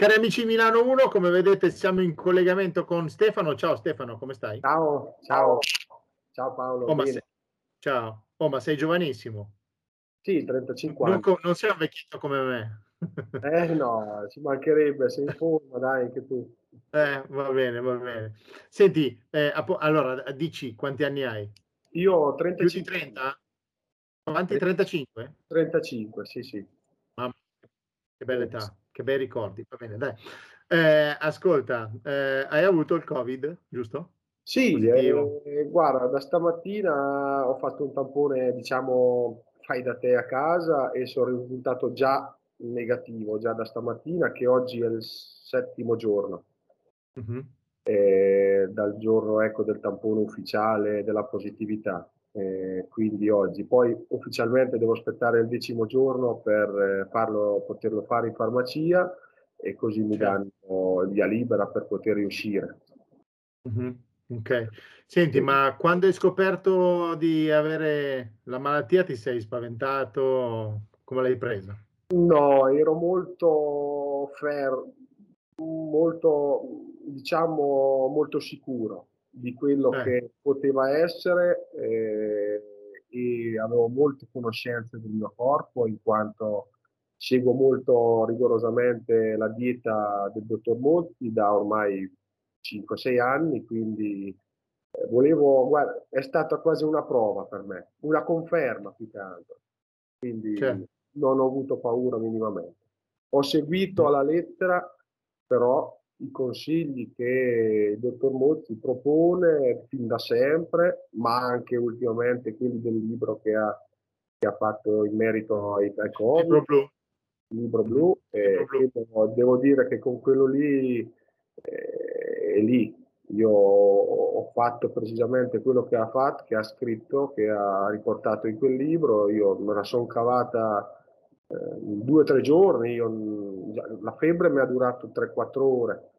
Cari amici Milano 1, come vedete siamo in collegamento con Stefano. Ciao Stefano, come stai? Ciao, ciao. Ciao Paolo. Oh, ma sei, ciao. Oh, ma sei giovanissimo. Sì, 35 anni. Non, non sei un vecchio come me. eh no, ci mancherebbe, sei in forma, dai, anche tu. Eh, va bene, va bene. Senti, eh, allora, dici quanti anni hai? Io ho 35. Più di 30? Avanti 35? 35, sì, sì. Mamma, che bella età. Che bei ricordi, va bene, dai. Eh, ascolta, eh, hai avuto il Covid, giusto? Sì, eh, guarda, da stamattina ho fatto un tampone, diciamo, fai da te a casa e sono risultato già negativo, già da stamattina, che oggi è il settimo giorno. Uh-huh. dal giorno ecco, del tampone ufficiale della positività. Eh, quindi oggi. Poi ufficialmente devo aspettare il decimo giorno per eh, farlo, poterlo fare in farmacia e così mi certo. danno via libera per poter riuscire. Mm-hmm. Ok. Senti, sì. ma quando hai scoperto di avere la malattia ti sei spaventato? Come l'hai presa? No, ero molto fermo, molto, diciamo, molto sicuro di quello eh. che poteva essere eh, e avevo molte conoscenze del mio corpo in quanto seguo molto rigorosamente la dieta del dottor Monti da ormai 5-6 anni, quindi eh, volevo, guarda, è stata quasi una prova per me, una conferma più che altro, quindi certo. non ho avuto paura minimamente. Ho seguito alla lettera, però i consigli che il dottor Mozzi propone fin da sempre, ma anche ultimamente quelli del libro che ha, che ha fatto in merito ai, ai Covid. Libro blu. Libro blu. Eh, libro blu. Devo, dire che con quello lì eh, è lì. Io ho fatto precisamente quello che ha fatto, che ha scritto, che ha riportato in quel libro. Io me la sono cavata eh, in due o tre giorni. Io, la febbre mi ha durato 3-4 ore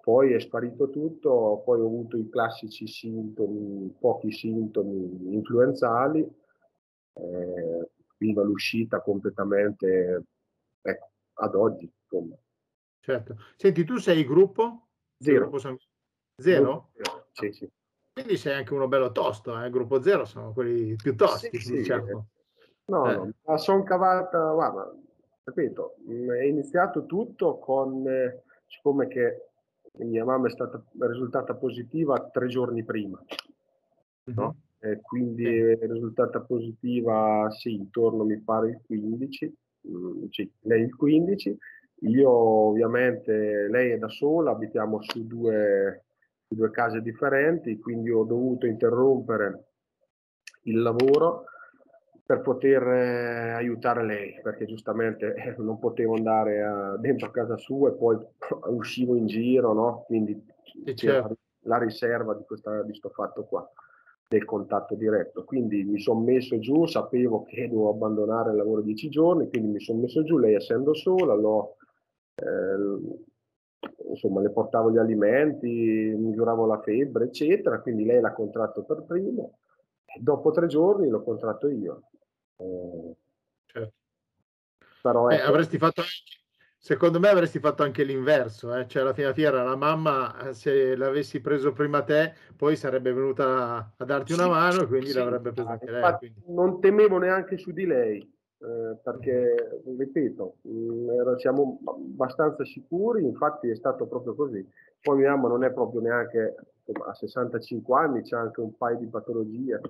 poi è sparito tutto, poi ho avuto i classici sintomi, pochi sintomi influenzali, eh, fino all'uscita completamente ecco, ad oggi. Insomma. Certo. Senti, tu sei gruppo? Zero. Gruppo San... Zero? Zero? Sì, sì. Quindi sei anche uno bello tosto, eh? gruppo zero sono quelli più tosti, sì, diciamo. No, eh. no, ma sono cavata, guarda, ripeto, è iniziato tutto con, eh, siccome che mia mamma è stata risultata positiva tre giorni prima, no? E quindi è risultata positiva, sì, intorno mi pare il 15, mm, sì, lei il 15, io ovviamente, lei è da sola, abitiamo su due, su due case differenti, quindi ho dovuto interrompere il lavoro per poter eh, aiutare lei, perché giustamente eh, non potevo andare a, dentro casa sua e poi uscivo in giro, no? Quindi c'era certo. la riserva di, questa, di questo fatto qua, del contatto diretto. Quindi mi sono messo giù, sapevo che dovevo abbandonare il lavoro dieci giorni, quindi mi sono messo giù, lei essendo sola, l'ho, eh, insomma, le portavo gli alimenti, misuravo la febbre, eccetera, quindi lei l'ha contratto per primo. Dopo tre giorni l'ho contratto io. Certo. Però eh, ecco. avresti fatto secondo me avresti fatto anche l'inverso, eh? cioè alla fine fiera la mamma eh, se l'avessi preso prima te poi sarebbe venuta a darti una mano e quindi sì, l'avrebbe preso anche lei. Quindi. Non temevo neanche su di lei eh, perché, ripeto, mh, mm, siamo abbastanza sicuri, infatti è stato proprio così. Poi mia mamma non è proprio neanche, insomma, a 65 anni, c'è anche un paio di patologie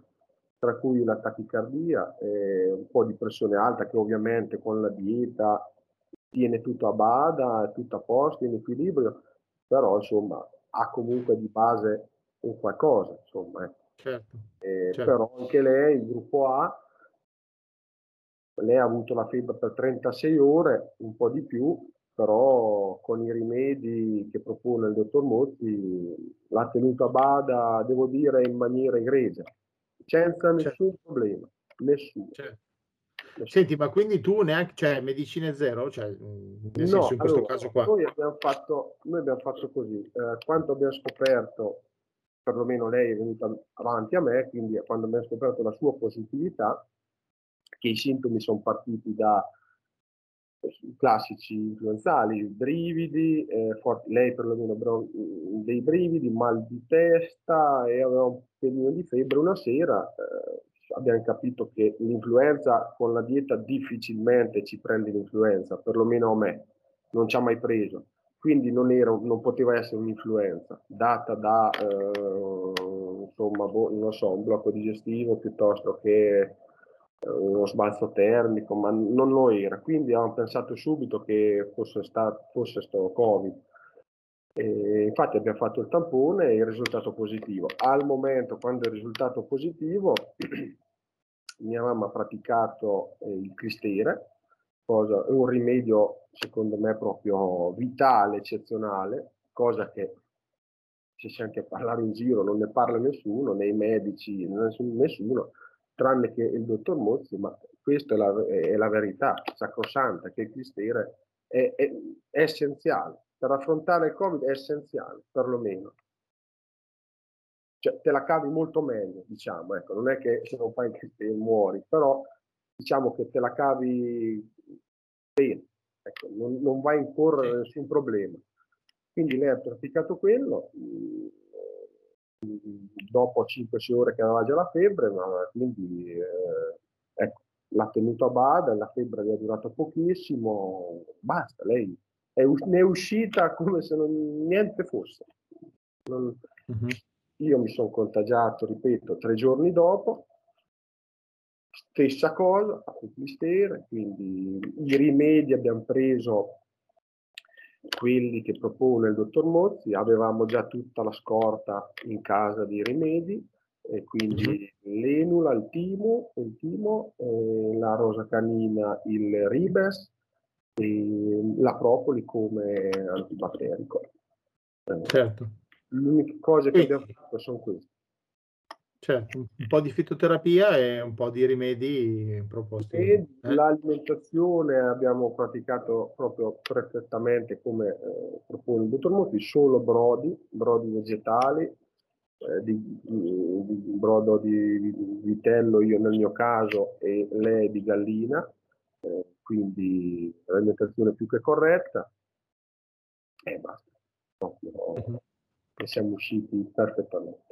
tra cui la tachicardia, un po' di pressione alta che ovviamente con la dieta tiene tutto a bada, tutto a posto, in equilibrio, però insomma ha comunque di base un qualcosa, insomma. Eh. Certo, eh, certo. Però anche lei, il gruppo A, lei ha avuto la febbre per 36 ore, un po' di più, però con i rimedi che propone il dottor Motti l'ha tenuto a bada, devo dire, in maniera egregia senza certo. nessun certo. problema, nessuno. Certo. Senti, ma quindi tu neanche, cioè medicine zero? Cioè, nel no, in questo allora, caso qua. Noi abbiamo fatto, noi abbiamo fatto così, eh, quando abbiamo scoperto, perlomeno lei è venuta avanti a me, quindi quando abbiamo scoperto la sua positività, che i sintomi sono partiti da classici influenzali, brividi, eh, forti, lei perlomeno dei brividi, mal di testa e aveva un pelino di febbre. Una sera eh, abbiamo capito che l'influenza con la dieta difficilmente ci prende l'influenza, perlomeno a me, non ci ha mai preso. Quindi non, era, non poteva essere un'influenza data da, eh, insomma, boh, non so, un blocco digestivo piuttosto che uno sbalzo termico, ma non lo era. Quindi abbiamo pensato subito che fosse stato, fosse stato Covid. E infatti abbiamo fatto il tampone e il risultato positivo. Al momento, quando il risultato positivo, mia mamma ha praticato eh, il cristere, cosa, un rimedio secondo me proprio vitale, eccezionale, cosa che se c'è anche a parlare in giro non ne parla nessuno, né i medici, nessuno, tranne che il dottor Mozzi, ma questa è la, è la verità sacrosanta, che il cristere è, è, è essenziale, per affrontare il Covid è essenziale, perlomeno. Cioè, te la cavi molto meglio, diciamo, ecco, non è che se non fai il cristere muori, però diciamo che te la cavi bene, ecco, non, non vai a incorrere nessun problema. Quindi lei ha praticato quello, mh, dopo 5-6 ore che aveva già la febbre, ma quindi eh, ecco, l'ha tenuto a bada, la febbre gli è durata pochissimo, basta, lei è, ne è uscita come se non, niente fosse. Non, uh-huh. Io mi sono contagiato, ripeto, tre giorni dopo, stessa cosa, fatto il clistere, quindi i rimedi abbiamo preso quelli che propone il dottor Mozzi, avevamo già tutta la scorta in casa di rimedi, e quindi mm-hmm. l'enula, il timo, il timo eh, la rosa canina, il ribes, e la propoli come antibatterico. Eh, certo. L'unica cosa che abbiamo fatto sono queste. Certo, un po' di fitoterapia e un po' di rimedi proposti. E eh? l'alimentazione abbiamo praticato proprio perfettamente come eh, propone il dottor Moti, solo brodi, brodi vegetali, eh, di, di, di, brodo di, vitello io nel mio caso e lei di gallina, eh, quindi l'alimentazione più che corretta e basta. Proprio, uh-huh. E siamo usciti perfettamente.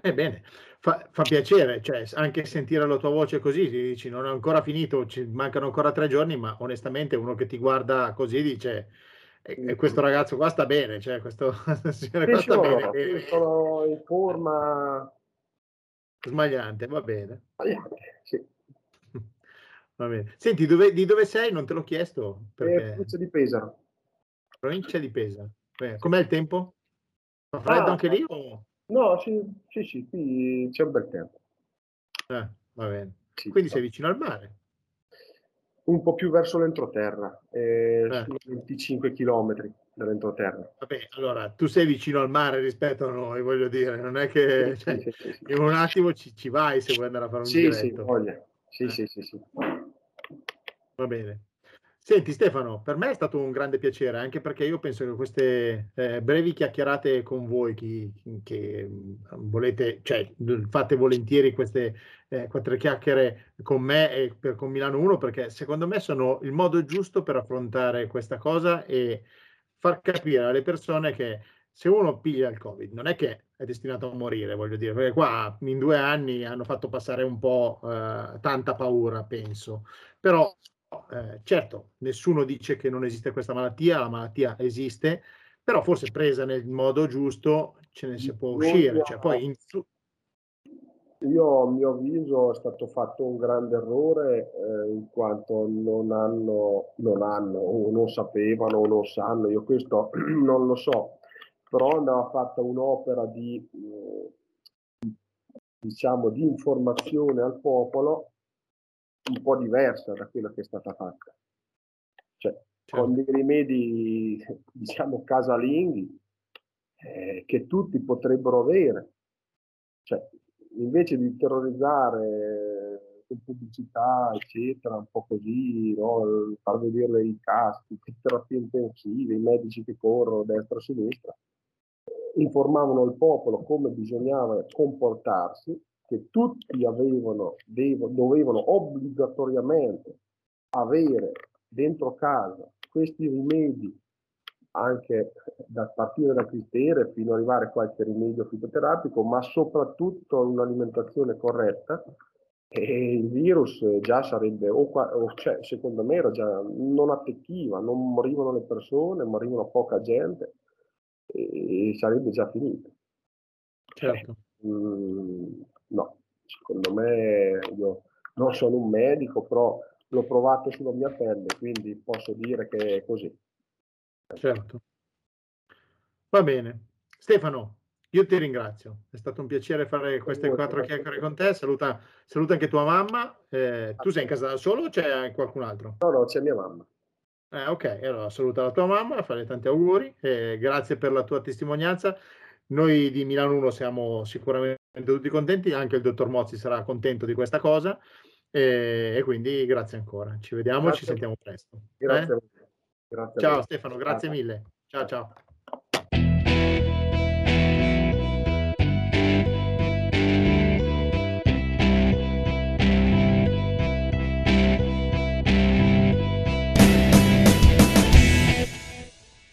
Ebbene, fa, fa piacere, cioè, anche sentire la tua voce così, dici non è ancora finito, ci mancano ancora tre giorni, ma onestamente uno che ti guarda così dice e, questo ragazzo qua sta bene, cioè questo signore qua sta bene. bene. Sono in forma smagliante, va bene. Smagliante, sì. Va bene. Senti, dove, di dove sei? Non te l'ho chiesto. Eh, perché... provincia di Pesaro. Provincia di Pesaro. Com'è il tempo? Fa freddo ah, anche lì? O... No, sì, sì, sì, qui c'è un bel tempo. Eh, va bene. Sì, Quindi sei vicino al mare? Un po' più verso l'entroterra, eh, eh. 25 km dall'entroterra. Vabbè, allora tu sei vicino al mare rispetto a noi, voglio dire, non è che cioè, in un attimo ci, ci, vai se vuoi andare a fare un sì, diretto. Sì, voglia. Sì, eh. sì, sì, sì. Va bene. Senti Stefano, per me è stato un grande piacere, anche perché io penso che queste eh, brevi chiacchierate con voi, chi, che mm, volete, cioè fate volentieri queste eh, quattro chiacchiere con me e per, con Milano 1, perché secondo me sono il modo giusto per affrontare questa cosa e far capire alle persone che se uno piglia il Covid non è che è destinato a morire, voglio dire, perché qua in due anni hanno fatto passare un po' eh, tanta paura, penso, però eh, certo, nessuno dice che non esiste questa malattia, la malattia esiste, però forse presa nel modo giusto ce ne si può uscire. Cioè, poi in... Io, a mio avviso, è stato fatto un grande errore eh, in quanto non hanno, non hanno, o non sapevano, o non sanno, io questo non lo so, però andava fatta un'opera di, eh, diciamo, di informazione al popolo un po' diversa da quella che è stata fatta. Cioè, certo. con dei rimedi, diciamo, casalinghi eh, che tutti potrebbero avere. Cioè, invece di terrorizzare con pubblicità, eccetera, un po' così, no? far vedere i caschi, le terapie intensive, i medici che corrono destra e sinistra, informavano il popolo come bisognava comportarsi che tutti avevano, devo, dovevano obbligatoriamente avere dentro casa questi rimedi anche da partire da cristere fino ad arrivare a qualche rimedio fitoterapico, ma soprattutto un'alimentazione corretta, e il virus già sarebbe, o, qua, o cioè, secondo me era già, non attecchiva, non morivano le persone, morivano poca gente e, e sarebbe già finito. Certo. Mm, no, secondo me io non sono un medico, però l'ho provato sulla mia pelle, quindi posso dire che è così. Certo. Va bene. Stefano, io ti ringrazio. È stato un piacere fare queste quattro chiacchiere con te. Saluta, saluta anche tua mamma. Eh, tu sei in casa da solo o c'è qualcun altro? No, no, c'è mia mamma. Eh, ok, allora saluta la tua mamma, fare tanti auguri. Eh, grazie per la tua testimonianza. Noi di Milano 1 siamo sicuramente tutti contenti, anche il dottor Mozzi sarà contento di questa cosa e, e quindi grazie ancora. Ci vediamo, grazie. ci sentiamo presto. Grazie. Eh? grazie ciao Stefano, grazie mille. Ciao ciao.